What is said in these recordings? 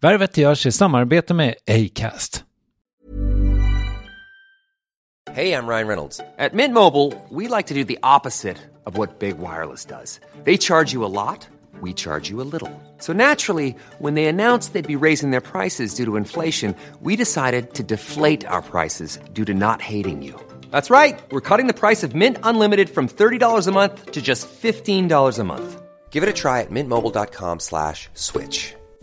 Värvet görs i samarbete med Acast. Hej, jag Ryan Reynolds. At Mint Mobile, we like to do the opposite of what Big Wireless does. They charge you a lot, we charge you a little. So naturally, when they announced they'd be raising their prices due to inflation, we decided to deflate our prices due to not hating you. That's right. We're cutting the price of Mint Unlimited from $30 a month to just $15 a month. Give it a try at mintmobile.com slash switch.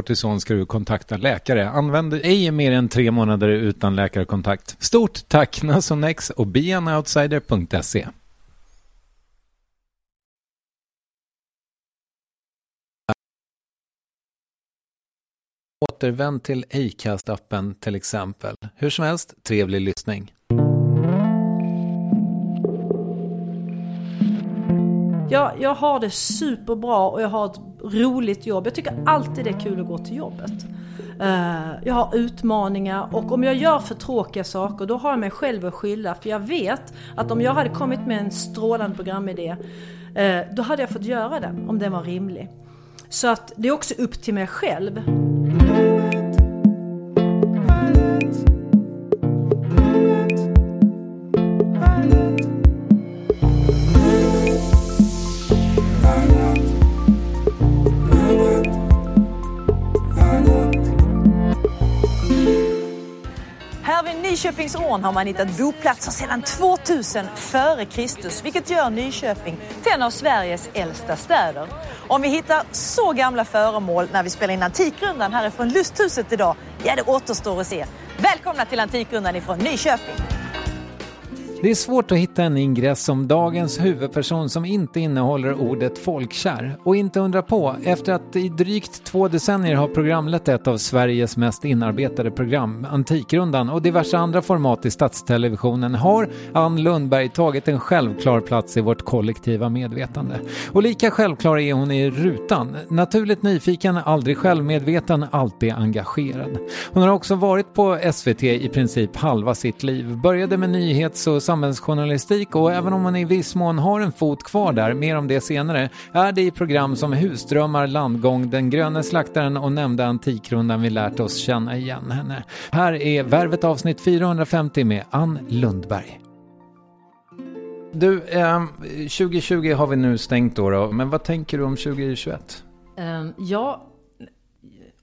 kortison ska du kontakta läkare. Använd ej mer än tre månader utan läkarkontakt. Stort tack Nasonex och beanoutsider.se. Återvänd till Acast-appen till exempel. Hur som helst, trevlig lyssning. Jag, jag har det superbra och jag har ett roligt jobb. Jag tycker alltid det är kul att gå till jobbet. Eh, jag har utmaningar och om jag gör för tråkiga saker då har jag mig själv att skylla. För jag vet att om jag hade kommit med en strålande programidé eh, då hade jag fått göra den om den var rimlig. Så att det är också upp till mig själv. Nyköpingsån har man hittat boplatser sedan 2000 före Kristus, vilket gör Nyköping till en av Sveriges äldsta städer. Om vi hittar så gamla föremål när vi spelar in Antikrundan härifrån Lusthuset idag, ja det återstår att se. Välkomna till Antikrundan ifrån Nyköping! Det är svårt att hitta en ingress som dagens huvudperson som inte innehåller ordet folkkär. Och inte undra på, efter att i drygt två decennier har programlett ett av Sveriges mest inarbetade program, Antikrundan, och diverse andra format i statstelevisionen har Ann Lundberg tagit en självklar plats i vårt kollektiva medvetande. Och lika självklar är hon i rutan. Naturligt nyfiken, aldrig självmedveten, alltid engagerad. Hon har också varit på SVT i princip halva sitt liv. Började med nyhets och samhällsjournalistik och även om man i viss mån har en fot kvar där, mer om det senare, är det i program som Husdrömmar, Landgång, Den gröne slaktaren och nämnda Antikrundan vi lärt oss känna igen henne. Här är Värvet avsnitt 450 med Ann Lundberg. Du, eh, 2020 har vi nu stängt då, då, men vad tänker du om 2021? Um, ja,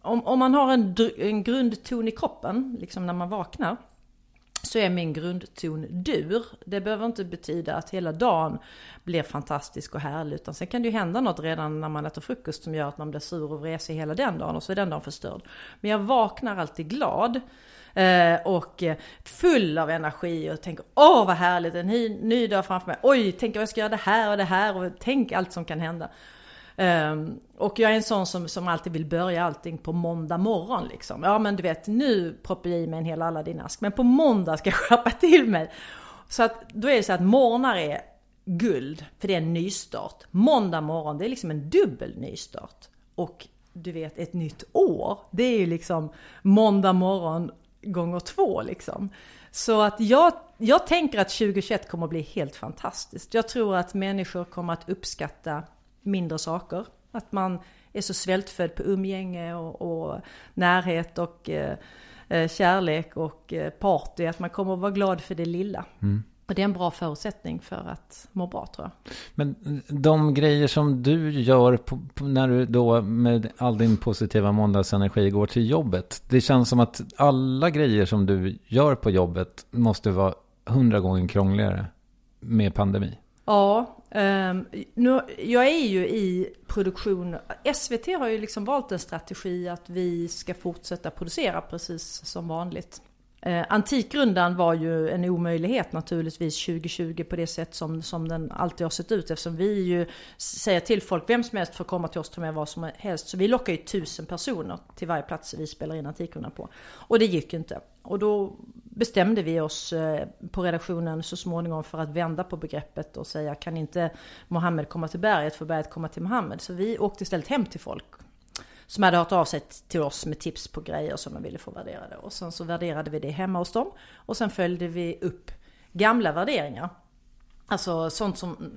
om, om man har en, en grundton i kroppen, liksom när man vaknar, så är min grundton dur. Det behöver inte betyda att hela dagen blir fantastisk och härlig. Utan sen kan det ju hända något redan när man äter frukost som gör att man blir sur och vresig hela den dagen och så är den dagen förstörd. Men jag vaknar alltid glad. Eh, och eh, full av energi och tänker åh vad härligt, en ny, ny dag framför mig. Oj, tänk vad jag ska göra det här och det här och tänk allt som kan hända. Um, och jag är en sån som, som alltid vill börja allting på måndag morgon liksom. Ja men du vet, nu proppar jag i mig en hel Aladdin-ask. Men på måndag ska jag skärpa till mig. Så att då är det så att morgnar är guld, för det är en nystart. Måndag morgon, det är liksom en dubbel nystart. Och du vet, ett nytt år, det är ju liksom måndag morgon gånger två liksom. Så att jag, jag tänker att 2021 kommer att bli helt fantastiskt. Jag tror att människor kommer att uppskatta mindre saker. Att man är så svältfödd på umgänge och, och närhet och eh, eh, kärlek och eh, party. Att man kommer att vara glad för det lilla. Mm. Och det är en bra förutsättning för att må bra tror jag. Men de grejer som du gör på, på, när du då med all din positiva måndagsenergi går till jobbet. Det känns som att alla grejer som du gör på jobbet måste vara hundra gånger krångligare med pandemi. Ja, um, nu, jag är ju i produktion. SVT har ju liksom valt en strategi att vi ska fortsätta producera precis som vanligt. Eh, Antikrundan var ju en omöjlighet naturligtvis 2020 på det sätt som, som den alltid har sett ut eftersom vi ju säger till folk vem som helst får komma till oss ta med vad som helst. Så vi lockar ju tusen personer till varje plats vi spelar in Antikrundan på. Och det gick ju inte. Och då bestämde vi oss eh, på redaktionen så småningom för att vända på begreppet och säga kan inte Mohammed komma till berget för berget komma till Mohammed. Så vi åkte istället hem till folk som hade hört av sig till oss med tips på grejer som de ville få värderade. Och sen så värderade vi det hemma hos dem. Och sen följde vi upp gamla värderingar. Alltså sånt som,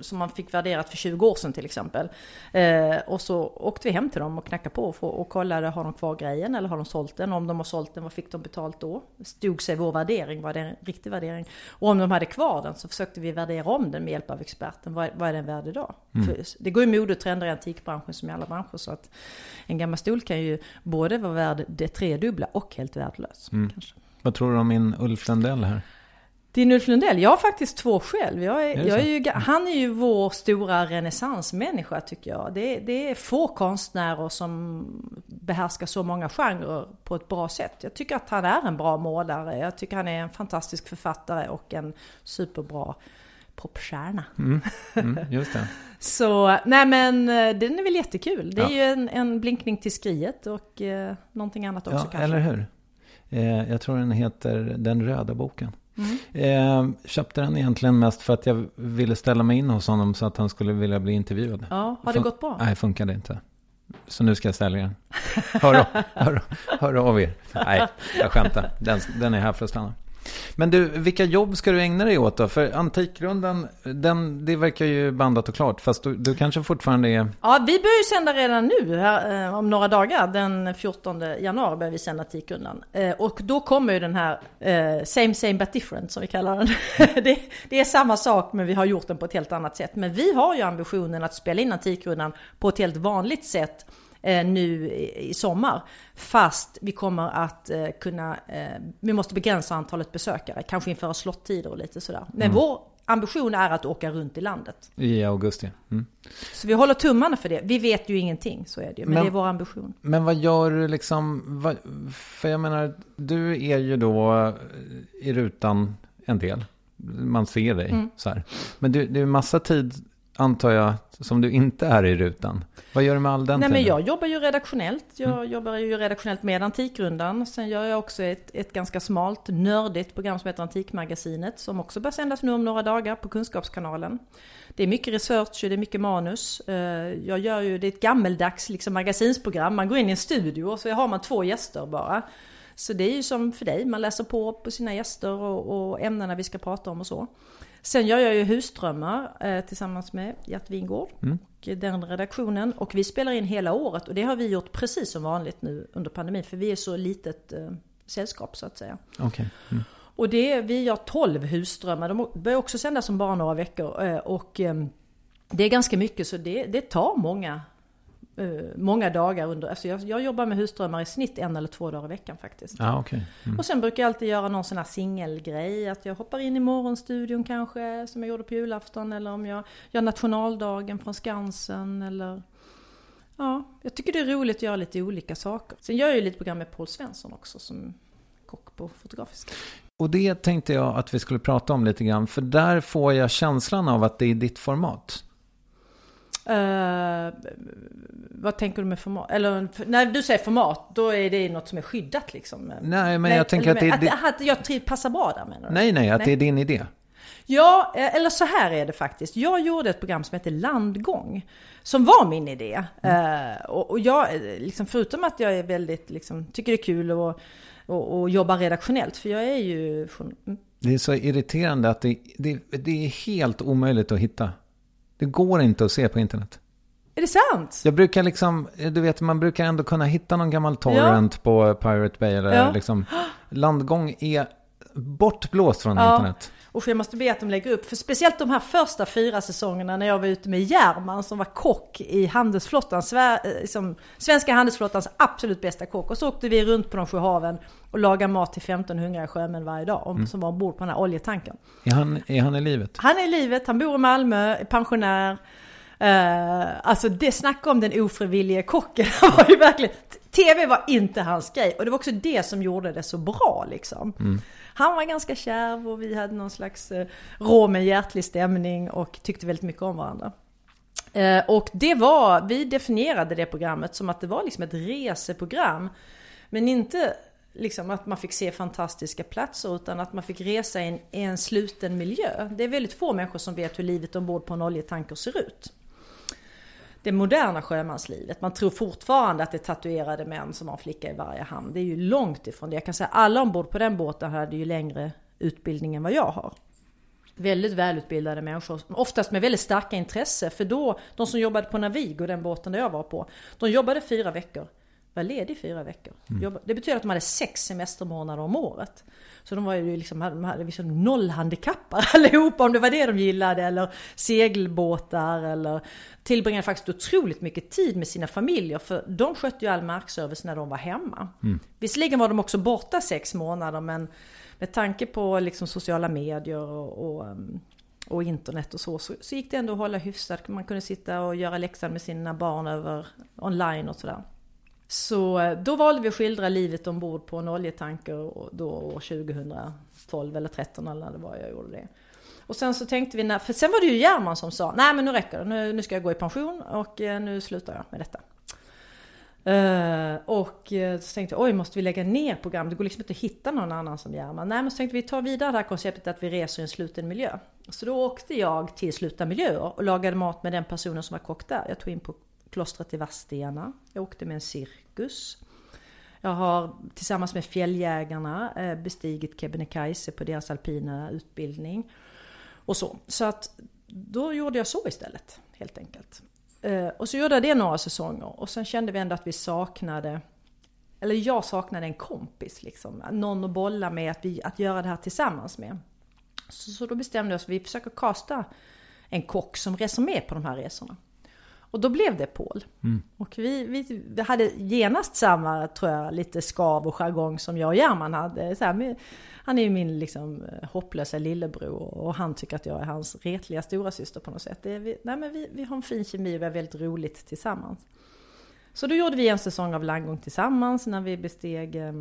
som man fick värderat för 20 år sedan till exempel. Eh, och så åkte vi hem till dem och knackade på och, och kollade, har de kvar grejen eller har de sålt den? Om de har sålt den, vad fick de betalt då? Stod sig vår värdering, var det en riktig värdering? Och om de hade kvar den så försökte vi värdera om den med hjälp av experten. Vad, vad är den värd idag? Mm. det går ju modetrender i antikbranschen som i alla branscher så att en gammal stol kan ju både vara värd det tredubbla och helt värdelös. Mm. Vad tror du om min Ulf Lundell här? Din Ulf Lundell, jag har faktiskt två själv. Jag är, är jag är ju, han är ju vår stora renässansmänniska tycker jag. Det, det, är få konstnärer som behärskar så många genrer på ett bra sätt. Jag tycker att han är en bra målare. Jag tycker han är en fantastisk författare och en superbra popstjärna. Mm, mm, just det. så, nej men eh, den är väl jättekul. Det är ja. ju en, en, blinkning till skriet och eh, någonting annat också ja, kanske. eller hur. Eh, jag tror den heter Den röda boken. Mm. Eh, köpte den egentligen mest för att jag ville ställa mig in hos honom så att han skulle vilja bli intervjuad. Ja, har det Fun gått bra? Nej, funkade inte. Så nu ska jag sälja den. Hör, hör, hör av er. Nej, jag skämtar. Den, den är här för att stanna. Men du, vilka jobb ska du ägna dig åt då? För Antikrundan, den, det verkar ju bandat och klart. Fast du, du kanske fortfarande är... Ja, vi börjar ju sända redan nu, här, eh, om några dagar. Den 14 januari börjar vi sända Antikrundan. Eh, och då kommer ju den här eh, Same Same But Different, som vi kallar den. det, det, är samma sak, men vi har gjort den på ett helt annat sätt. Men vi har ju ambitionen att spela in Antikrundan på ett helt vanligt sätt nu i, sommar. Fast vi kommer att eh, kunna, eh, vi måste begränsa antalet besökare, kanske införa slottider och lite sådär. Men mm. vår ambition är att åka runt i landet. I augusti. Mm. Så vi håller tummarna för det. Vi vet ju ingenting, så är det. Men, men det är vår ambition. Men vad gör du liksom, vad, för jag menar, du är ju då i rutan en del. Man ser dig mm. så här. Men du, det är massa tid antar jag, som du inte är i rutan. Vad gör du med all den Nej, tiden? men Jag jobbar ju redaktionellt. Jag mm. jobbar ju redaktionellt med Antikrundan. Sen gör jag också ett, ett ganska smalt, nördigt program som heter Antikmagasinet. Som också börjar sändas nu om några dagar på Kunskapskanalen. Det är mycket research, det är mycket manus. Eh, jag gör ju, det är ett gammeldags liksom, magasinsprogram. Man går in i en studio och så har man två gäster bara. Så det är ju som för dig, man läser på på sina gäster och, och ämnena vi ska prata om och så. Sen gör jag ju Husdrömmar eh, tillsammans med Gert Wingård mm. och den redaktionen. Och vi spelar in hela året och det har vi gjort precis som vanligt nu under pandemin. För vi är så litet eh, sällskap så att säga. Okay. Mm. Och det, vi gör 12 husdrömmar. De börjar också sändas om bara några veckor. Eh, och eh, det är ganska mycket så det, det tar många många dagar under, alltså jag, jag jobbar med husdrömmar i snitt en eller två dagar i veckan faktiskt. Ja, okej. Mm. Och sen brukar jag alltid göra någon sån här singelgrej, att jag hoppar in i morgonstudion kanske, som jag gjorde på julafton, eller om jag gör nationaldagen från Skansen, eller Ja, jag tycker det är roligt att göra lite olika saker. Sen gör jag ju lite program med Paul Svensson också, som kock på Fotografiska. Och det tänkte jag att vi skulle prata om lite grann. För där får jag känslan av att det är ditt format. Uh, vad tänker du med format? Eller när du säger format, då är det något som är skyddat liksom? Nej, men jag tänker att det är... Att, att jag triv, passar bra där menar du? Nej, nej, att nej. det är din idé. Ja, eh, eller så här är det faktiskt. Jag gjorde ett program som heter Landgång. Som var min idé. Mm. Uh, och, och, jag, liksom, förutom att jag är väldigt, liksom, tycker det är kul att och, och jobba redaktionellt. För jag är ju... Mm. Det är så irriterande att det, det, det är helt omöjligt att hitta. Det går inte att se på internet. Är det sant? Jag brukar liksom, du vet man brukar ändå kunna hitta någon gammal torrent ja. på Pirate Bay eller ja. liksom. Landgång är bortblåst från ja. internet. Och jag måste be att de lägger upp, för speciellt de här första fyra säsongerna när jag var ute med Järman som var kock i handelsflottan, liksom, svenska handelsflottans absolut bästa kock. Och så åkte vi runt på de sju haven och lagade mat till 15 hungriga sjömän varje dag mm. som var ombord på den här oljetanken. Är han, är han i livet? Han är i livet, han bor i Malmö, är pensionär. Uh, alltså det snacka om den ofrivillige kocken. var ju verkligen, TV var inte hans grej och det var också det som gjorde det så bra liksom. Mm. Han var ganska kärv och vi hade någon slags eh, rå men hjärtlig stämning och tyckte väldigt mycket om varandra. Eh, och det var, vi definierade det programmet som att det var liksom ett reseprogram. Men inte liksom att man fick se fantastiska platser utan att man fick resa i en, i en sluten miljö. Det är väldigt få människor som vet hur livet ombord på en oljetanker ser ut det moderna sjömanslivet. Man tror fortfarande att det är tatuerade män som har en flicka i varje hand. Det är ju långt ifrån det. Jag kan säga alla ombord på den båten hade ju längre utbildning än vad jag har. Väldigt välutbildade människor, oftast med väldigt starka intresse. För då, de som jobbade på Navigo, den båten där jag var på, de jobbade fyra veckor. Var ledig fyra veckor. Mm. Det betyder att de hade sex semestermånader om året. Så de var ju liksom, de hade liksom nollhandikappar allihopa om det var det de gillade. Eller segelbåtar eller tillbringade faktiskt otroligt mycket tid med sina familjer. För de skötte ju all markservice när de var hemma. Mm. Visserligen var de också borta sex månader men med tanke på liksom sociala medier och, och um, och internet och så, så, så, gick det ändå att hålla hyfsat. Man kunde sitta och göra läxan med sina barn över online och sådär. Så eh, då valde vi att skildra livet ombord på en oljetanker då år 2012 eller 13 eller när det var jag gjorde det. Och sen så tänkte vi, när, för sen var det ju German som sa, nej men nu räcker det, nu, nu ska jag gå i pension och eh, nu slutar jag med detta. Uh, och så tänkte jag, oj måste vi lägga ner programmet? Det går liksom inte att hitta någon annan som German. Nej men så tänkte vi ta vidare det här konceptet att vi reser i en sluten miljö. Så då åkte jag till slutna miljöer och lagade mat med den personen som var kock där. Jag tog in på klostret i Vadstena. Jag åkte med en cirkus. Jag har tillsammans med Fjälljägarna eh, bestigit Kebnekaise på deras alpina utbildning. Och så. Så att då gjorde jag så istället, helt enkelt. Eh, och så gjorde jag det några säsonger och sen kände vi ändå att vi saknade eller jag saknade en kompis liksom. Någon att bolla med, att, vi, att göra det här tillsammans med. Så, så då bestämde vi oss, vi försöker kasta en kock som reser med på de här resorna. Och då blev det Paul. Mm. Och vi, vi, vi, hade genast samma, tror jag, lite skav och jargong som jag och German hade. Så här, han är ju min liksom, hopplösa lillebror och han tycker att jag är hans retliga stora syster på något sätt. Det vi, nej, men vi, vi har en fin kemi och vi har väldigt roligt tillsammans. Så då gjorde vi en säsong av landgång tillsammans när vi besteg eh,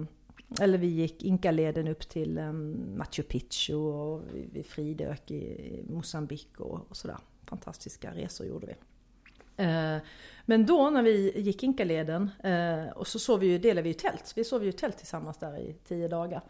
eller vi gick Inkaleden upp till um, Machu Picchu och vi, vi fridök i Mosambik och, och sådär. Fantastiska resor gjorde vi. Eh, men då när vi gick Inkaleden eh, och så sov vi ju, delade vi ju tält. Vi sov ju tält tillsammans där i tio dagar.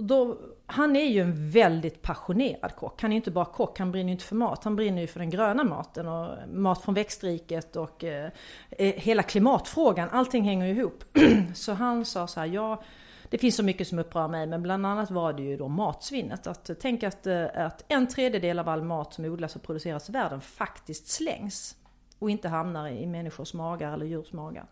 Och då, han är ju en väldigt passionerad kock. Han är ju inte bara kock, han brinner ju inte för mat. Han brinner ju för den gröna maten och mat från växtriket och eh, eh hela klimatfrågan. Allting hänger ju ihop. så han sa så här, ja det finns så mycket som upprör mig men bland annat var det ju då matsvinnet. Att eh, tänk att, att en tredjedel av all mat som odlas och produceras i världen faktiskt slängs och inte hamnar i människors magar eller djurs magar.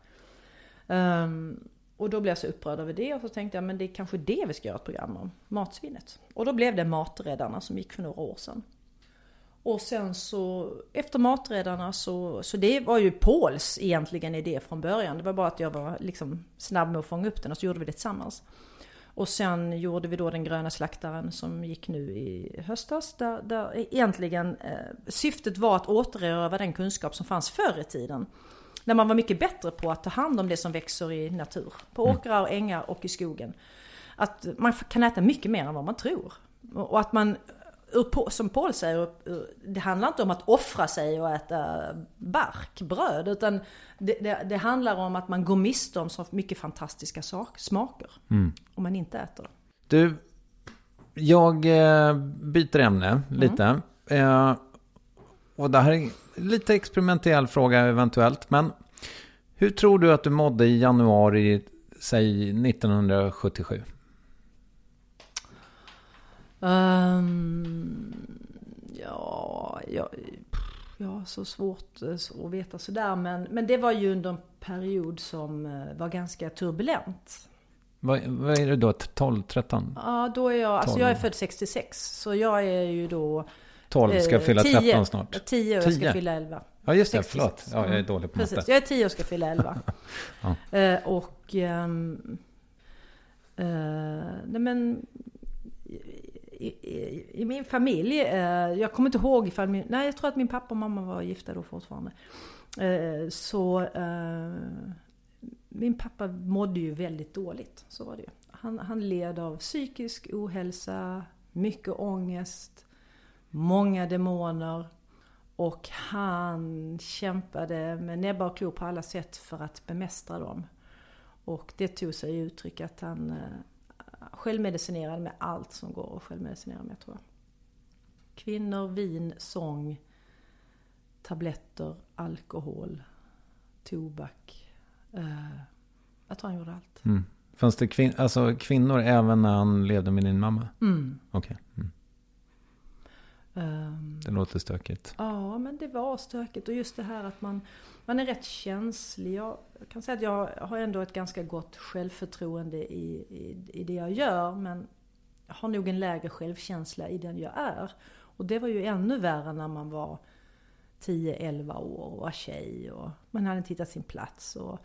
Um, och då blev jag så upprörd över det och så tänkte jag men det är kanske det vi ska göra ett program om, matsvinnet. Och då blev det Maträddarna som gick för några år sedan. Och sen så efter Maträddarna så, så det var ju Pauls egentligen idé från början. Det var bara att jag var liksom snabb med att fånga upp den och så gjorde vi det tillsammans. Och sen gjorde vi då Den gröna slaktaren som gick nu i höstas. Där, där egentligen eh, syftet var att återerövra den kunskap som fanns förr i tiden. När man var mycket bättre på att ta hand om det som växer i natur. På åkrar och ängar och i skogen. Att man kan äta mycket mer än vad man tror. Och att man, som Paul säger, det handlar inte om att offra sig och äta barkbröd. Utan det, det, det handlar om att man går miste om så mycket fantastiska sak, smaker. Mm. Om man inte äter det. Du, jag eh, byter ämne lite. Eh, och det här är lite experimentell fråga eventuellt. Men hur tror du att du mådde i januari, säg 1977? Um, ja, ja, ja, så svårt eh, att veta sådär. Men, men det var ju under en period som eh, var ganska turbulent. Vad, vad är det då? 12, 13? Ja, då är jag, alltså 12. jag är född 66. Så jag är ju då... 12, ska eh, fylla 10, 13 snart. 10 och jag ska 10. fylla 11. Ja, just det. 66. Förlåt. Ja, jag är Mm. dålig på Precis, matte. jag är 10 och ska fylla 11. Ja. eh, och... ehm, eh, nej men... I, i, I min familj, eh, jag kommer inte ihåg ifall min... Nej, jag tror att min pappa och mamma var gifta då fortfarande. Eh, så... Eh, min pappa mådde ju väldigt dåligt, så var det ju. Han, han led av psykisk ohälsa, mycket ångest, många demoner. Och han kämpade med näbbar och klor på alla sätt för att bemästra dem. Och det tog sig i uttryck att han eh, självmedicinerade med allt som går att självmedicinera med tror jag. Kvinnor, vin, sång, tabletter, alkohol, tobak. Eh, jag tror han gjorde allt. Mm. Fanns det kvin alltså, kvinnor även när han levde med din mamma? Mm. Okej. Mm. Ehm, Det låter stökigt. Ja, men det var stökigt. Och just det här att man, man är rätt känslig. Jag kan säga att jag har ändå ett ganska gott självförtroende i, i, i det jag gör. Men jag har nog en lägre självkänsla i den jag är. Och det var ju ännu värre när man var 10-11 år och var tjej. Och man hade inte hittat sin plats. Och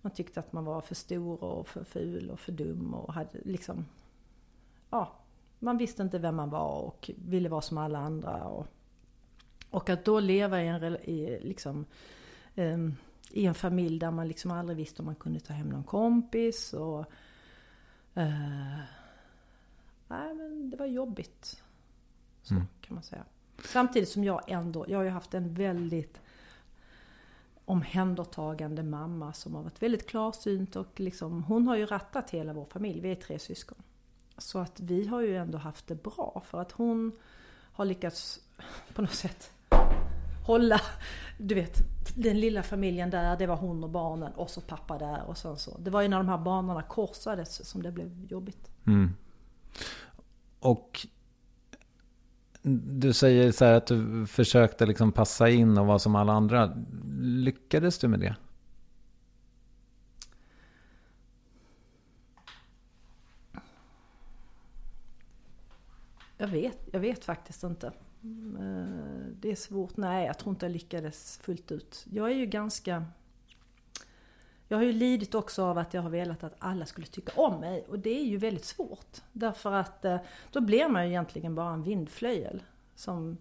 man tyckte att man var för stor och för ful och för dum. Och hade liksom... Ja, man visste inte vem man var och ville vara som alla andra. Och, och att då leva i en, i, liksom, i en familj där man liksom aldrig visste om man kunde ta hem någon kompis. Och, eh, nej, men det var jobbigt. Så Mm. kan man säga. Samtidigt som jag ändå, jag har ju haft en väldigt omhändertagande mamma som har varit väldigt klarsynt och liksom, hon har ju rattat hela vår familj. Vi är tre syskon. Så att vi har ju ändå haft det bra för att hon har lyckats på något sätt hålla, du vet, den lilla familjen där, det var hon och barnen och så pappa där och sen så. Det var ju när de här banorna korsades som det blev jobbigt. Mm. Och du säger så här att du försökte liksom passa in och vara som alla andra. Lyckades du med det? Jag vet, jag vet faktiskt inte. Eh, det är svårt. Nej, jag tror inte jag lyckades fullt ut. Jag är ju ganska... Jag har ju lidit också av att jag har velat att alla skulle tycka om mig. Och det är ju väldigt svårt. Därför att eh, då blir man ju egentligen bara en vindflöjel. Som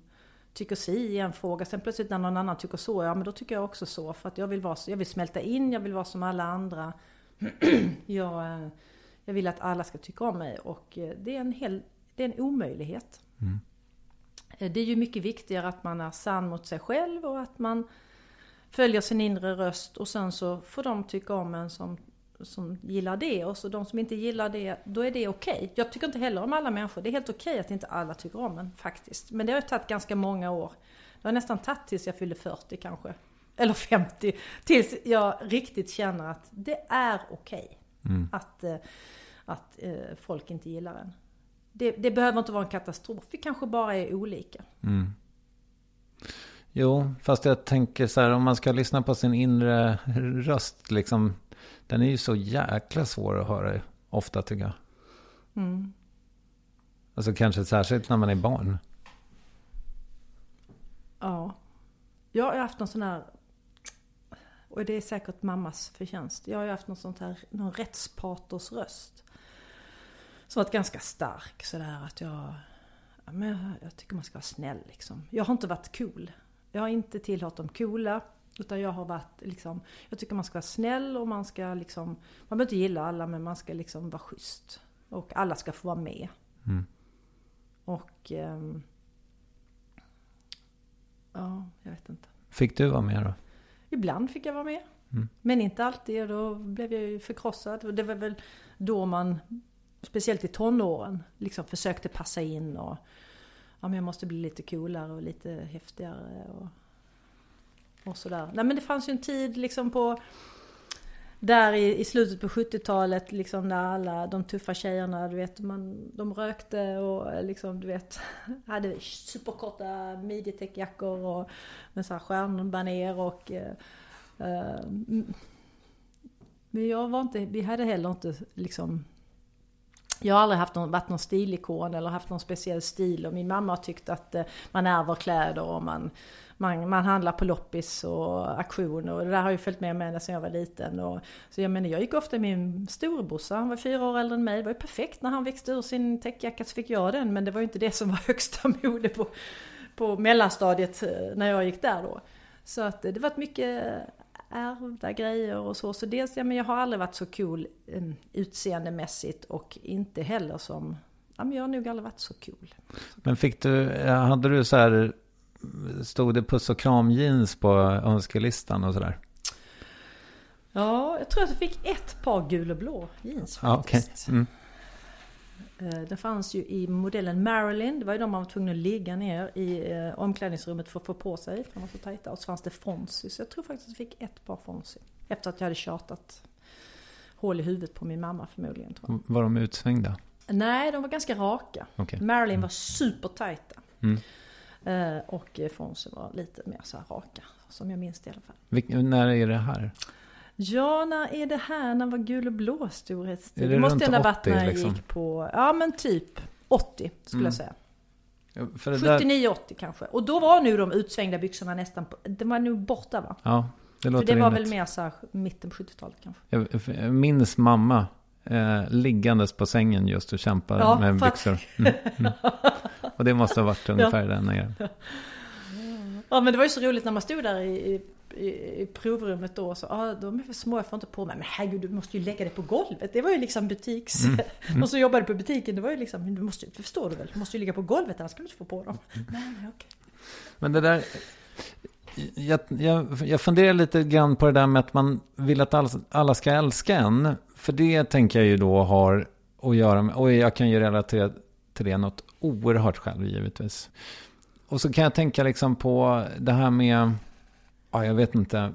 tycker si i en fråga. Sen plötsligt när någon annan tycker så, ja men då tycker jag också så. För att jag vill, vara, så- jag vill smälta in, jag vill vara som alla andra. jag, eh, jag vill att alla ska tycka om mig. Och det är en, hel, det är en omöjlighet. Mm. Det är ju mycket viktigare att man är sann mot sig själv och att man följer sin inre röst och sen så får de tycka om en som, som gillar det och så de som inte gillar det, då är det okej. Jag tycker inte heller om alla människor. Det är helt okej att inte alla tycker om en faktiskt. Men det har ju tagit ganska många år. Det har nästan tagit tills jag fyllde 40 kanske. Eller 50. Tills jag riktigt känner att det är okej. Att, eh, att eh, folk inte gillar en. Det, det behöver inte vara en katastrof. Vi kanske bara är olika. Jo, fast jag tänker så här om man ska lyssna på sin inre röst liksom. Den är ju så jäkla svår att höra ofta tycker jag. Mm. Alltså kanske särskilt när man är barn. Ja. Jag har haft någon sån här, och det är säkert mammas förtjänst. Jag har ju haft någon sånt här, någon rättspaters röst. Som varit ganska stark sådär att jag, ja, men jag, jag tycker man ska vara snäll liksom. Jag har inte varit cool. Jag har inte tillhört de coola. Utan jag har varit liksom, jag tycker man ska vara snäll och man ska liksom, man behöver inte gilla alla men man ska liksom vara schysst. Och alla ska få vara med. Mm. Och, ehm, ja, jag vet inte. Fick du vara med då? Ibland fick jag vara med. Mm. Men inte alltid och då blev jag ju förkrossad. Det var väl då man, speciellt i tonåren, liksom försökte passa in och ja, men jag måste bli lite coolare och lite häftigare och, och sådär. Nej men det fanns ju en tid liksom på där i, i slutet på 70-talet liksom när alla de tuffa tjejerna, du vet, man, de rökte och liksom du vet hade superkorta midjetäckjackor och med så här stjärnbaner och eh, eh mm. men jag var inte, vi hade heller inte liksom jag har aldrig haft någon, varit någon stilikon eller haft någon speciell stil och min mamma har tyckt att eh, man ärver kläder och man, man, man handlar på loppis och auktioner och det där har ju följt med mig sedan jag var liten. Och, så jag menar, jag gick ofta med min storebrorsa, han var fyra år äldre än mig. Det var ju perfekt när han växte ur sin täckjacka så fick jag den. Men det var ju inte det som var högsta mode på, på mellanstadiet eh, när jag gick där då. Så att eh, det var mycket ärvda grejer och så. Så dels, ja men jag har aldrig varit så cool um, utseendemässigt och inte heller som, ja men jag har nog aldrig varit så cool. Men fick du, hade du så här, stod det puss och kram jeans på önskelistan och sådär? Ja, jag tror att jag fick ett par gul och blå jeans faktiskt. Mm. Eh, Det fanns ju i modellen Marilyn, det var ju de man var tvungen att ligga ner i eh, omklädningsrummet för att få på sig, för de var så tajta. Och så fanns det Fonzie, så jag tror faktiskt att jag fick ett par Fonzie. Efter att jag hade tjatat hål i huvudet på min mamma förmodligen. Tror jag. Var de utsvängda? Nej, de var ganska raka. Okej. Marilyn var supertajta. Mm. Eh, Och Fonzie var lite mer så här raka, som jag minns det i alla fall. Vilk, när är det här? Ja, när är det här? När var gul och blå storhetstid? Är det måste ändå ha varit 80 när jag liksom? gick på, ja men typ 80 skulle Mm. jag säga. För det där, 79-80 kanske. Och då var nu de utsvängda byxorna nästan, på, de var nog borta va? ja, det För låter det var rimligt. väl mer så här mitten på 70-talet kanske. Jag, jag minns mamma eh, liggandes på sängen just och kämpade Ja, med för att- byxor. Mm, mm. Och det måste ha varit ungefär den nere. Ja men det var ju så roligt när man stod där i, i, provrummet då. Så, ah, de är för små, jag får inte på mig. Men herregud, du måste ju lägga det på golvet. Det var ju liksom butiks... Mm. Och så jobbade på butiken, det var ju liksom, men du måste, det förstår du väl? Du måste ju ligga på golvet annars kan du inte få på dem. Mm. Nej, okej. Men det där... Jag, jag, jag funderar lite grann på det där med att man vill att alla, alla ska älska en. För det tänker jag ju då har att göra med, och jag kan ju relatera till det något oerhört själv givetvis. Och så kan jag tänka liksom på det här med, ja jag vet inte.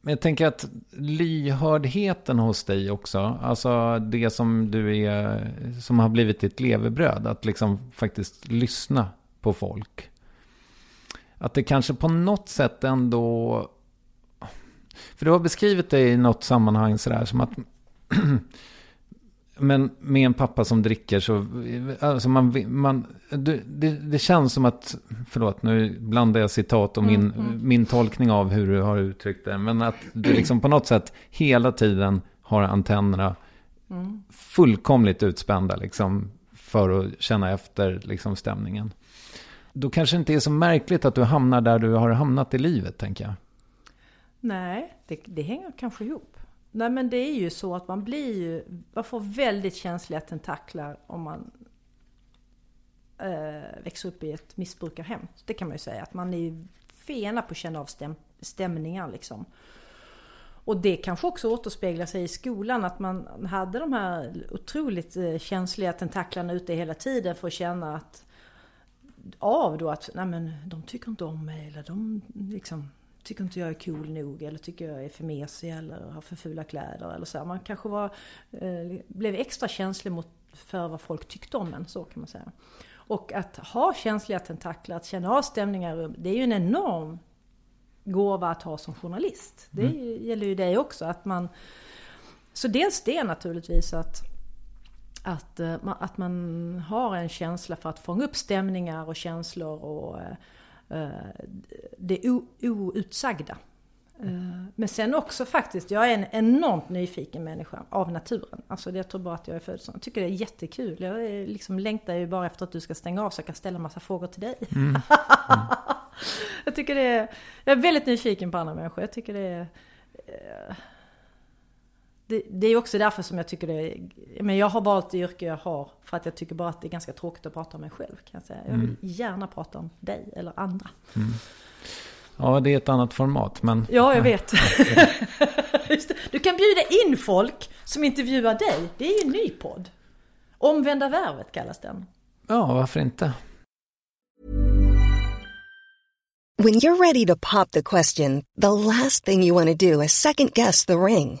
Men jag tänker att lyhördheten hos dig också, alltså det som du är, som har blivit ditt levebröd, att liksom faktiskt lyssna på folk. Att det kanske på något sätt ändå... För du har beskrivit det i något sammanhang sådär som att... Men med en pappa som dricker så... Alltså man, man, det, det, känns som att... Förlåt, nu blandar jag citat och min, min tolkning av hur du har uttryckt det. Men att du liksom på något sätt hela tiden har antennerna fullkomligt utspända liksom, för att känna efter liksom, stämningen. Då kanske det inte är så märkligt att du hamnar där du har hamnat i livet, tänker jag. Nej, det, det hänger kanske ihop. Nej men det är ju så att man blir ju, man får väldigt känsliga tentaklar om man eh, växer upp i ett missbrukarhem. Det kan man ju säga, att man är fena på att känna av stäm, stämningar liksom. Och det kanske också återspeglar sig i skolan, att man hade de här otroligt eh, känsliga tentaklarna ute hela tiden för att känna att av då att nej men de tycker inte om mig eller de liksom tycker inte jag är cool nog eller tycker jag är för mesig eller har för fula kläder eller så. Man kanske var, eh, blev extra känslig mot, för vad folk tyckte om en, så kan man säga. Och att ha känsliga tentakler, att känna av stämningar i rum, det är ju en enorm gåva att ha som journalist. Det gäller ju dig också. Att man, så dels det naturligtvis att att, eh, att man har en känsla för att fånga upp stämningar och känslor och eh, det o- outsagda. Eh, Men sen också faktiskt, jag är en enormt nyfiken människa av naturen. Alltså det- jag tror bara att jag är född. Jag tycker det är jättekul. Jag är liksom längtar ju bara efter att du ska stänga av så jag kan ställa massa frågor till dig. jag tycker det är, jag är väldigt nyfiken på andra människor. Jag tycker det är eh, det, det är också därför som jag tycker det är, men jag har valt det yrke jag har för att jag tycker bara att det är ganska tråkigt att prata om mig själv kan jag säga. Jag vill gärna prata om dig eller andra. Ja, det är ett annat format, men... Ja, jag vet. Just det. Du kan bjuda in folk som intervjuar dig. Det är ju en ny podd. Omvända värvet kallas den. Ja, varför inte? When you're ready to pop the question, the last thing you want to do is second guess the ring.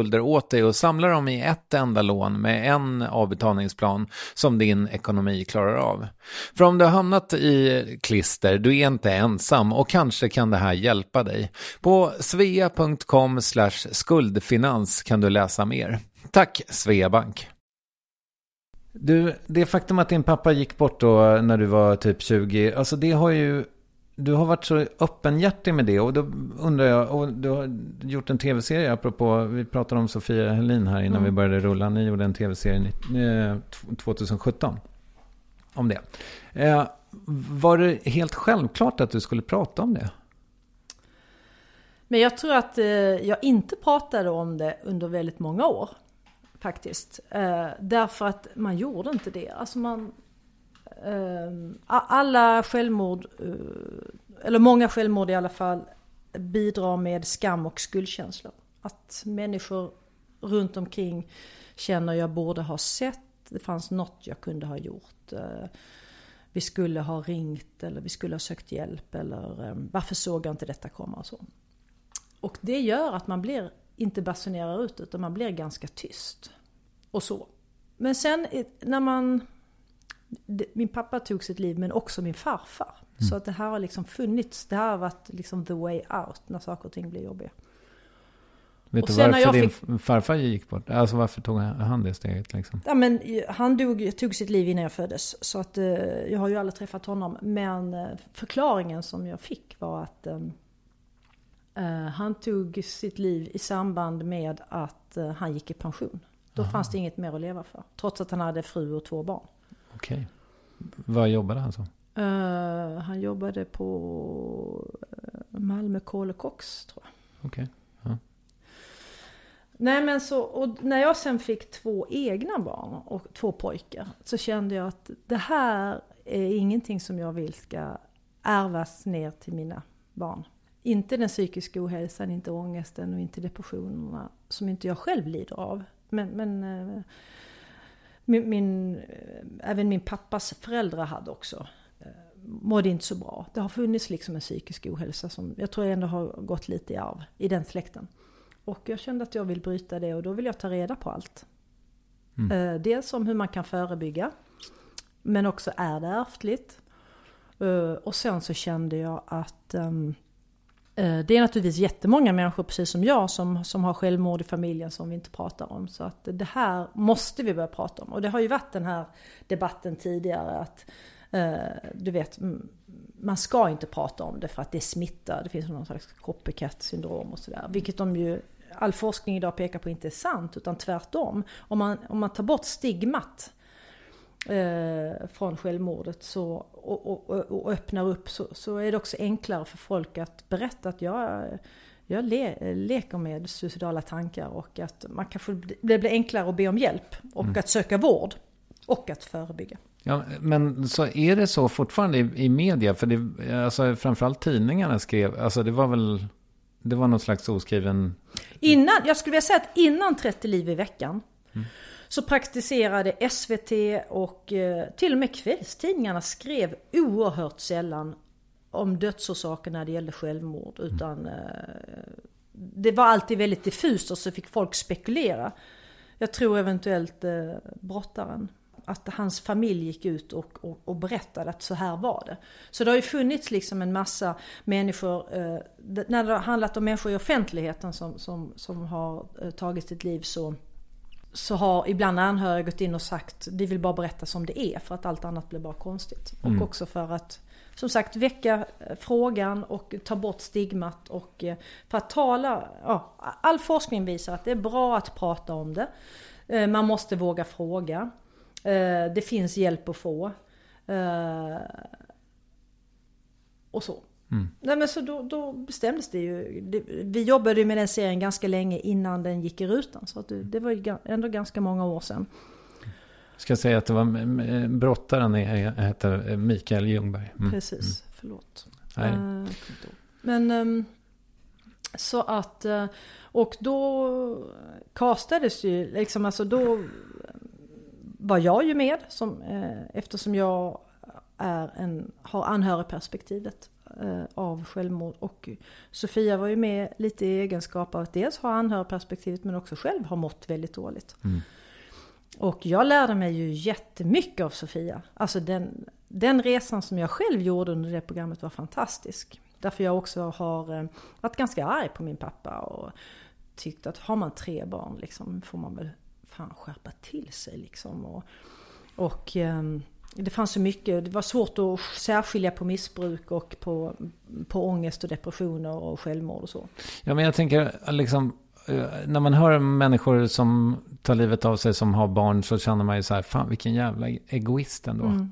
åt dig och samla dem i ett enda lån med en avbetalningsplan som din ekonomi klarar av. För om du har hamnat i klister, du är inte ensam och kanske kan det här hjälpa dig. På svea.com skuldfinans kan du läsa mer. Tack Sveabank! Du, det faktum att din pappa gick bort då när du var typ 20, alltså det har ju du har varit så öppenhjärtig med det och då undrar jag, och du har gjort en tv-serie apropå, vi pratade om Sofia Helin här innan Mm. vi började rulla, ni gjorde en tv-serie eh, 2017 om det. Eh, var det helt självklart att du skulle prata om det? Men jag tror att eh, jag inte pratade om det under väldigt många år. Faktiskt. Eh, därför att man gjorde inte det. Alltså man... Ehm, alla självmord, eh, eller många självmord i alla fall, bidrar med skam och skuldkänslor. Att människor runt omkring känner jag borde ha sett, det fanns något jag kunde ha gjort. Eh, vi skulle ha ringt eller vi skulle ha sökt hjälp eller ehm, varför såg jag inte detta komma och så. Och det gör att man blir, inte basunerar ut utan man blir ganska tyst. Och så. Men sen när man... Min pappa tog sitt liv men också min farfar. Så att det här har liksom funnits. Det här har varit liksom the way out när saker och ting blir jobbiga. Vet Och du varför din fick- farfar gick bort? Alltså varför tog han det steget liksom? Ja, men eh, han dog, tog sitt liv innan jag föddes. Så att, eh, jag har ju aldrig träffat honom. Men eh, förklaringen som jag fick var att, eh, Eh, han tog sitt liv i samband med att eh, han gick i pension. Då fanns det inget mer att leva för. Trots att han hade fru och två barn. Okej. Vad jobbade han som? Eh, han jobbade på eh, Malmö Kol och Kox tror jag. Okej. Nej men så, och när jag sen fick två egna barn och två pojkar så kände jag att det här är ingenting som jag vill ska ärvas ner till mina barn. Inte den psykiska ohälsan, inte ångesten och inte depressionerna som inte jag själv lider av. Men, men eh, min, min, eh, även min pappas föräldrar hade också eh, mådde inte så bra. Det har funnits liksom en psykisk ohälsa som jag tror ändå har gått lite i arv i den släkten. Och jag kände att jag vill bryta det och då vill jag ta reda på allt. Eh, dels om hur man kan förebygga. Men också är det ärftligt? Och sen så kände jag att ehm, eh, Eh, det är naturligtvis jättemånga människor precis som jag som, som har självmord i familjen som vi inte pratar om. Så att det här måste vi börja prata om. Och det har ju varit den här debatten tidigare att eh, du vet, man ska inte prata om det för att det smittar. Det finns någon slags copycat syndrom och sådär. Vilket de ju, all forskning idag pekar på inte är sant utan tvärtom. Om man, om man tar bort stigmat eh, från självmordet så, och, och, och, och öppnar upp så, så är det också enklare för folk att berätta att jag, jag le, leker med suicidala tankar och att man kanske, det blir enklare att be om hjälp och att söka vård och att förebygga. Ja, men så är det så fortfarande i, i media? För det, alltså, framförallt tidningarna skrev, alltså det var väl, det var någon slags oskriven... Innan, jag skulle vilja säga att innan 30 liv i veckan så praktiserade SVT och eh, till och med kvällstidningarna skrev oerhört sällan om dödsorsaker när det gällde självmord. Utan eh, det var alltid väldigt diffust och så fick folk spekulera. Jag tror eventuellt eh, brottaren att hans familj gick ut och, och, och, berättade att så här var det. Så det har ju funnits liksom en massa människor, eh, när det har handlat om människor i offentligheten som, som, som har eh, tagit sitt liv så, så har ibland anhöriga gått in och sagt vi vill bara berätta som det är för att allt annat blir bara konstigt. Mm. Och också för att som sagt väcka eh, frågan och ta bort stigmat och eh, för att tala, ja, all forskning visar att det är bra att prata om det. Eh, Man måste våga fråga. Det finns hjälp att få. Och så. Nej men så då, då bestämdes det ju. Vi jobbade ju med den serien ganska länge innan den gick i rutan. Så att det, det var ändå ganska många år sedan. Ska jag säga att det var eh, brottaren är- heter Mikael Ljungberg. Mm. Precis, förlåt. Nej. Eh. Men ehm, så att, eh, och då castades ju, liksom alltså då var jag ju med som, eh, eftersom jag är en, har anhörigperspektivet eh, av självmord. Och Sofia var ju med lite i egenskap av att dels ha anhörigperspektivet men också själv har mått väldigt dåligt. Och jag lärde mig ju jättemycket av Sofia. Alltså den, den resan som jag själv gjorde under det programmet var fantastisk. Därför jag också har eh, varit ganska arg på min pappa och tyckt att har man tre barn liksom får man väl fan skärpa till sig liksom. Och, och ehm, det fanns så mycket, det var svårt att särskilja på missbruk och på, på ångest och depressioner och självmord och så. Ja, men jag tänker liksom, eh, när man hör människor som tar livet av sig som har barn så känner man ju så här, fan vilken jävla egoist ändå.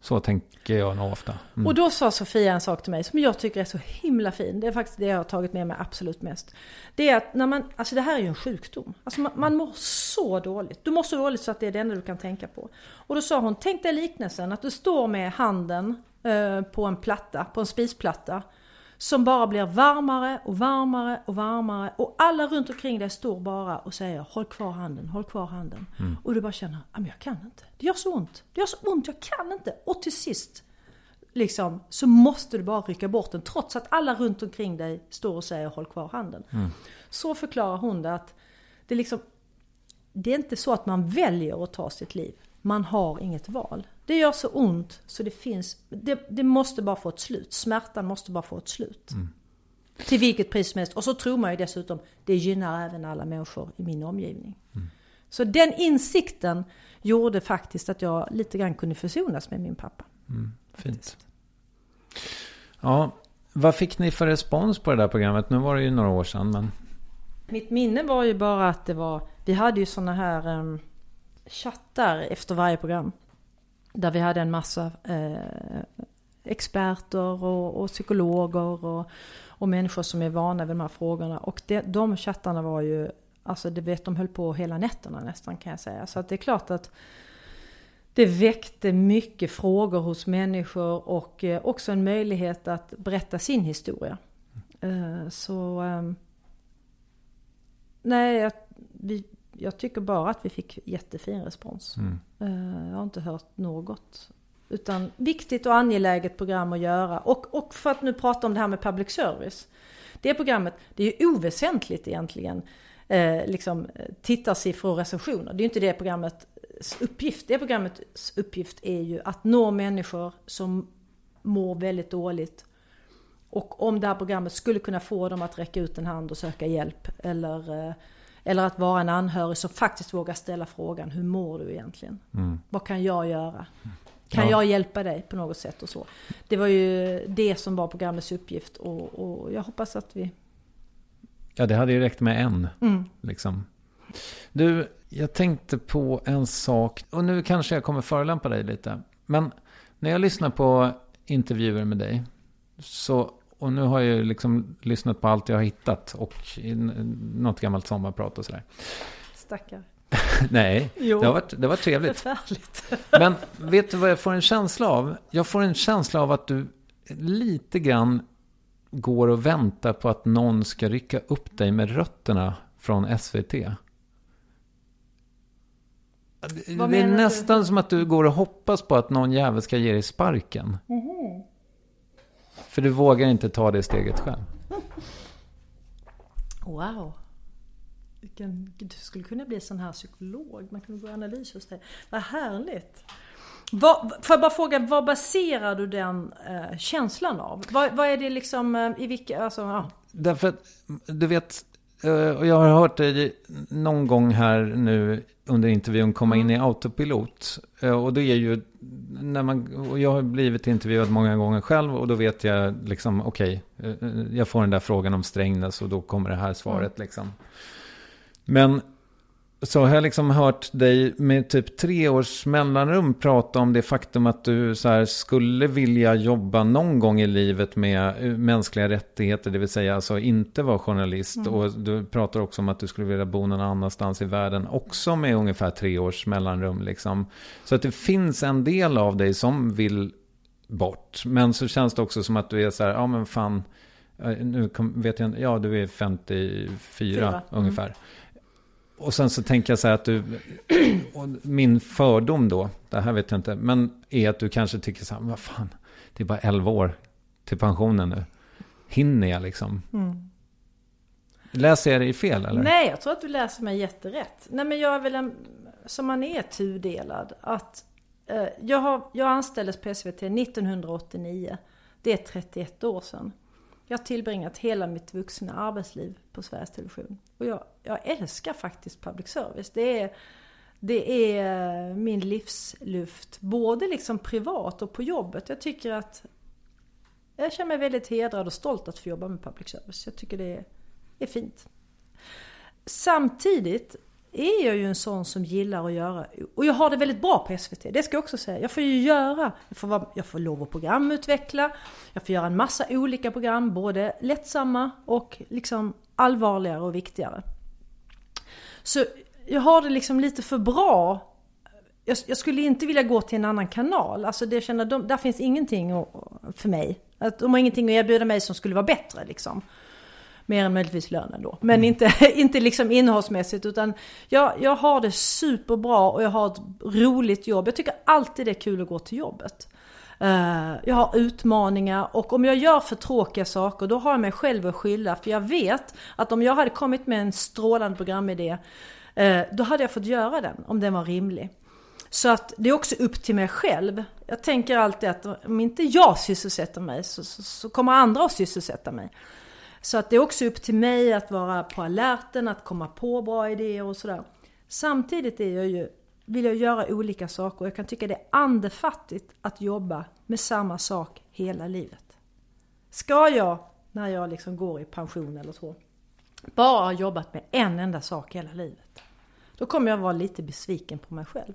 Så tänker jag nog ofta. Mm. Och då sa Sofia en sak till mig som jag tycker är så himla fin. Det är faktiskt det jag har tagit med mig absolut mest. Det är att när man, alltså det här är ju en sjukdom. Alltså man, man mår så dåligt. Du mår så dåligt så att det är det enda du kan tänka på. Och då sa hon, tänk dig liknelsen att du står med handen eh, på en platta, på en spisplatta. Som bara blir varmare och varmare och varmare. Och alla runt omkring dig står bara och säger håll kvar handen, håll kvar handen. Och du bara känner, "Ja, men jag kan inte. Det gör så ont. Det gör så ont, jag kan inte. Och till sist liksom, så måste du bara rycka bort den trots att alla runt omkring dig står och säger håll kvar handen. Så förklarar hon det att det liksom, det är inte så att man väljer att ta sitt liv. Man har inget val. Det gör så ont så det finns, det, det måste bara få ett slut. Smärtan måste bara få ett slut. Till vilket pris som helst. Och så tror man ju dessutom, det gynnar även alla människor i min omgivning. Så den insikten gjorde faktiskt att jag lite grann kunde försonas med min pappa. Fint. Ja, Vad fick ni för respons på det där programmet? Nu var det ju några år sedan, men... Mitt minne var ju bara att det var, vi hade ju sådana här um, chattar efter varje program. Där vi hade en massa eh, experter och, och psykologer och, och människor som är vana vid de här frågorna. Och det, de chattarna var ju, alltså det vet de höll på hela nätterna nästan kan jag säga. Så att det är klart att det väckte mycket frågor hos människor och eh, också en möjlighet att berätta sin historia. Eh, så eh, nej, vi, jag tycker bara att vi fick jättefin respons. Mm. Eh, jag har inte hört något. Utan viktigt och angeläget program att göra. Och, och för att nu prata om det här med public service. Det programmet, det är ju oväsentligt egentligen. Eh, liksom tittarsiffror och recensioner. Det är ju inte det programmets uppgift. Det programmets uppgift är ju att nå människor som mår väldigt dåligt. Och om det här programmet skulle kunna få dem att räcka ut en hand och söka hjälp. Eller, eh, eller att vara en anhörig som faktiskt vågar ställa frågan, hur mår du egentligen? Mm. Vad kan jag göra? Kan Ja. jag hjälpa dig på något sätt och så? Det var ju det som var programmets uppgift och, och jag hoppas att vi... Ja, det hade ju räckt med en. Mm. Liksom. Du, jag tänkte på en sak. Och nu kanske jag kommer förolämpa dig lite. Men när jag lyssnar på intervjuer med dig. Så, och nu har jag ju liksom lyssnat på allt jag har hittat. Och något gammalt sommarprat och sådär. Stackar. Nej, Jo. det har, varit, det har varit trevligt. Men vet du vad jag får en känsla av? Jag får en känsla av att du lite grann går och väntar på att någon ska rycka upp dig med rötterna från SVT. Det det är menar du? nästan som att du går och hoppas på att någon jävel ska ge dig sparken. För du vågar inte ta det steget själv. Wow. Vilken, du skulle kunna bli sån här psykolog. Man kunde gå analys hos dig. Vad härligt. Vad, får jag bara fråga, vad baserar du den eh, känslan av? Vad, vad är det liksom, eh, i vilka, alltså, ja. Därför att, du vet, och jag har hört dig någon gång här nu under intervjun komma in i autopilot. Eh, Och det är ju, när man, och jag har blivit intervjuad många gånger själv och då vet jag liksom, okej, eh, jag får den där frågan om Strängnäs och då kommer det här svaret liksom. Men så har jag liksom hört dig med typ tre års mellanrum prata om det faktum att du så skulle vilja jobba någon gång i livet med eh, mänskliga rättigheter, det vill säga alltså inte vara journalist. Och du pratar också om att du skulle vilja bo någon annanstans i världen, också med ungefär tre års mellanrum. Liksom. Så att det finns en del av dig som vill bort. Men så känns det också som att du är så här, ja men fan, eh, nu kom, vet jag inte, ja du är 54 Fyra. Mm. Och sen så tänker jag så här att du, min fördom då, det här vet jag inte, men är att du kanske tycker så här, vad fan, det är bara 11 år till pensionen nu. Hinner jag liksom? Läser jag dig fel eller? Nej, jag tror att du läser mig jätterätt. Nej, men jag är väl en, som man är tudelad. Att eh, jag, har, jag anställdes på SVT 1989. Det är 31 år sedan. Jag har tillbringat hela mitt vuxna arbetsliv på Sveriges Television. Och jag, jag älskar faktiskt public service. Det är, det är min livsluft. Både liksom privat och på jobbet. Jag tycker att jag känner mig väldigt hedrad och stolt att få jobba med public service. Jag tycker det är, är fint. Samtidigt är jag ju en sån som gillar att göra, och jag har det väldigt bra på SVT, det ska jag också säga. Jag får ju göra, jag får, vara, jag får lov att programutveckla, jag får göra en massa olika program, både lättsamma och liksom allvarligare och viktigare. Så jag har det liksom lite för bra. Jag, jag skulle inte vilja gå till en annan kanal. Alltså det jag känner, de, där finns ingenting för mig. Att de har ingenting att erbjuda mig som skulle vara bättre liksom. Mer än möjligtvis lönen då. Men inte, inte liksom innehållsmässigt utan jag, jag har det superbra och jag har ett roligt jobb. Jag tycker alltid det är kul att gå till jobbet. Eh, jag har utmaningar och om jag gör för tråkiga saker då har jag mig själv att skylla. För jag vet att om jag hade kommit med en strålande programidé eh, då hade jag fått göra den om den var rimlig. Så att det är också upp till mig själv. Jag tänker alltid att om inte jag sysselsätter mig så, så, så kommer andra att sysselsätta mig. Så att det är också upp till mig att vara på alerten, att komma på bra idéer och sådär. Samtidigt är jag ju, vill jag göra olika saker och jag kan tycka det är andefattigt att jobba med samma sak hela livet. Ska jag, när jag liksom går i pension eller så, bara ha jobbat med en enda sak hela livet. Då kommer jag vara lite besviken på mig själv.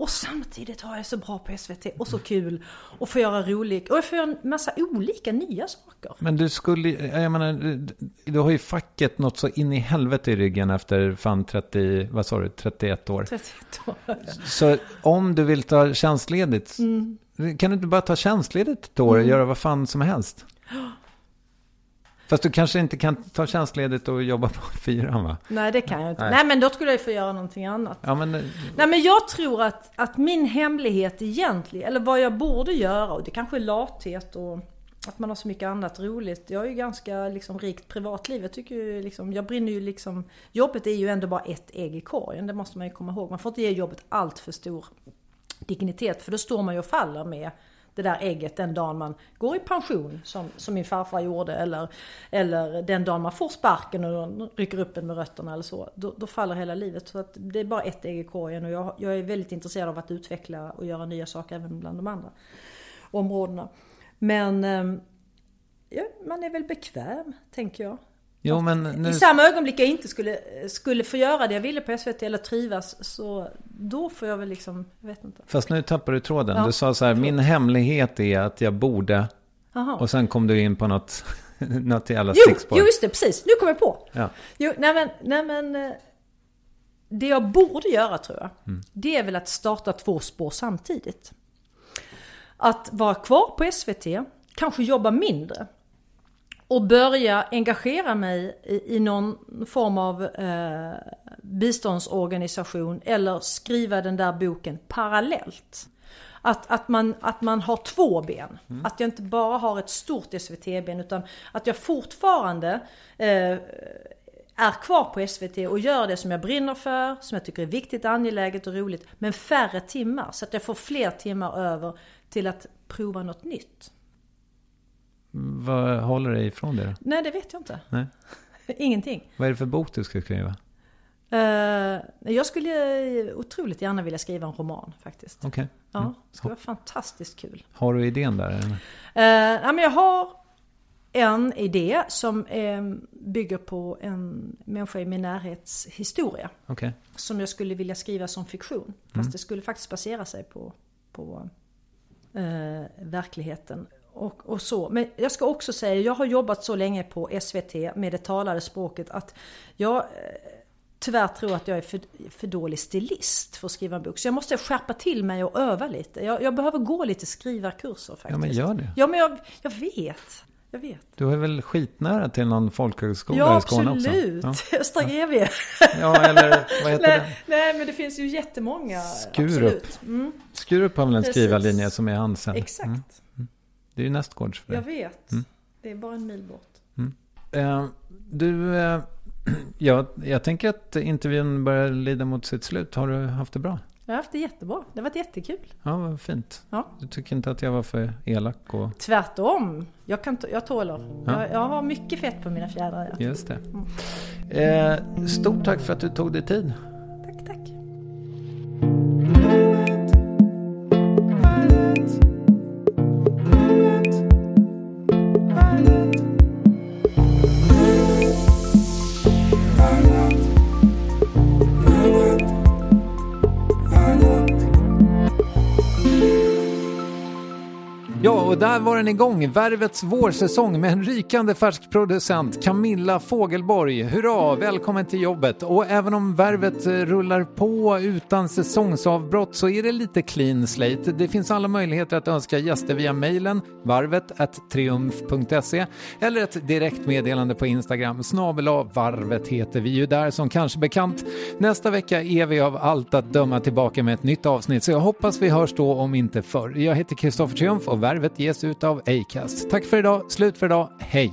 Och samtidigt har jag så bra på SVT och så kul och får göra roligt och jag får göra en massa olika nya saker. Men du skulle, jag menar, du har ju facket något så in i helvete i ryggen efter fan 30, vad sa du, 31 år. 31 år. Så om du vill ta tjänstledigt, Mm. kan du inte bara ta tjänstledigt ett år och göra vad fan som helst? Fast du kanske inte kan ta tjänstledigt och jobba på fyran va? Nej det kan jag inte. Nej. Nej, men då skulle jag ju få göra någonting annat. Ja men, Nej men jag tror att, att min hemlighet egentligen, eller vad jag borde göra, och det kanske är lathet och att man har så mycket annat roligt. Jag är ju ganska liksom rikt privatliv. Jag tycker ju liksom, jag brinner ju liksom, jobbet är ju ändå bara ett ägg i korgen, det måste man ju komma ihåg. Man får inte ge jobbet allt för stor dignitet, för då står man ju och faller med det där ägget den dagen man går i pension, som, som min farfar gjorde, eller, eller den dagen man får sparken och rycker upp en med rötterna eller så. Då, då faller hela livet. Så att det är bara ett ägg i korgen och jag, jag är väldigt intresserad av att utveckla och göra nya saker även bland de andra områdena. Men ehm, ja, man är väl bekväm, tänker jag jo men nu, I samma ögonblick jag inte skulle, skulle få göra det jag ville på SVT eller trivas, så då får jag väl liksom, jag vet inte. fast nu tappar du tråden. Ja, Du sa så här, min hemlighet är att jag borde, Jaha. och sen kom du in på något, något jävla Jo, stickspår. jo, just det, precis. Nu kom jag på. Ja. Jo, nej men, nej men. eh, Det jag borde göra tror jag, det är väl att starta två spår samtidigt. Att vara kvar på SVT, kanske jobba mindre. Och börja engagera mig i, i någon form av eh, biståndsorganisation eller skriva den där boken parallellt. Att, att, man, att man har två ben. Att jag inte bara har ett stort SVT-ben utan att jag fortfarande eh, är kvar på SVT och gör det som jag brinner för, som jag tycker är viktigt, angeläget och roligt. Men färre timmar så att jag får fler timmar över till att prova något nytt. Vad håller dig ifrån det då? Nej, det vet jag inte. Nej. Ingenting. Vad är det för bok du ska skriva? Eh, jag skulle otroligt gärna vilja skriva en roman faktiskt. Okej. Ja, det skulle vara fantastiskt kul. Har du idén där? Eller? Eh, ja, men jag har en idé som eh, bygger på en människa i min närhets historia. Okej. Som jag skulle vilja skriva som fiktion. Fast det skulle faktiskt basera sig på, på eh, verkligheten. Och, och så. Men jag ska också säga, jag har jobbat så länge på SVT med det talade språket att jag eh, tyvärr tror att jag är för, för dålig stilist för att skriva en bok. Så jag måste skärpa till mig och öva lite. Jag, jag behöver gå lite skrivarkurser faktiskt. Ja, men gör det. Ja, men jag, jag vet. Jag vet. Du är väl skitnära till någon folkhögskola Ja, i Skåne absolut. också? Östra GV. Ja, eller vad heter nej, det? nej, men det finns ju jättemånga. Skurup. Absolut. Mm, Skurup har väl en Precis. skrivarlinje som är Hansen? exakt. Mm. Det är ju nästgårds för Jag dig. vet. Det är bara en mil bort. Eh, du, eh, ja, jag tänker att intervjun börjar lida mot sitt slut. Har du haft det bra? Jag har haft det jättebra. Det har varit jättekul. Ja, vad fint. Ja. Du tycker inte att jag var för elak och... Tvärtom. Jag, kan, jag tåler. Jag, jag har mycket fett på mina fjädrar. Ja. Just det. Eh, stort tack för att du tog dig tid. Där var den igång. Värvets vårsäsong med en rykande färsk producent, Camilla Fogelborg. Hurra, välkommen till jobbet. Och även om Värvet eh, rullar på utan säsongsavbrott så är det lite clean slate. Det finns alla möjligheter att önska gäster via mejlen varvet.triumf.se eller ett direktmeddelande på Instagram. Snabel varvet heter vi ju där som kanske bekant. Nästa vecka är vi av allt att döma tillbaka med ett nytt avsnitt så jag hoppas vi hörs då om inte förr. Jag heter Kristoffer Triumf och Värvet ges ut utav Acast. Tack för idag, slut för idag, hej!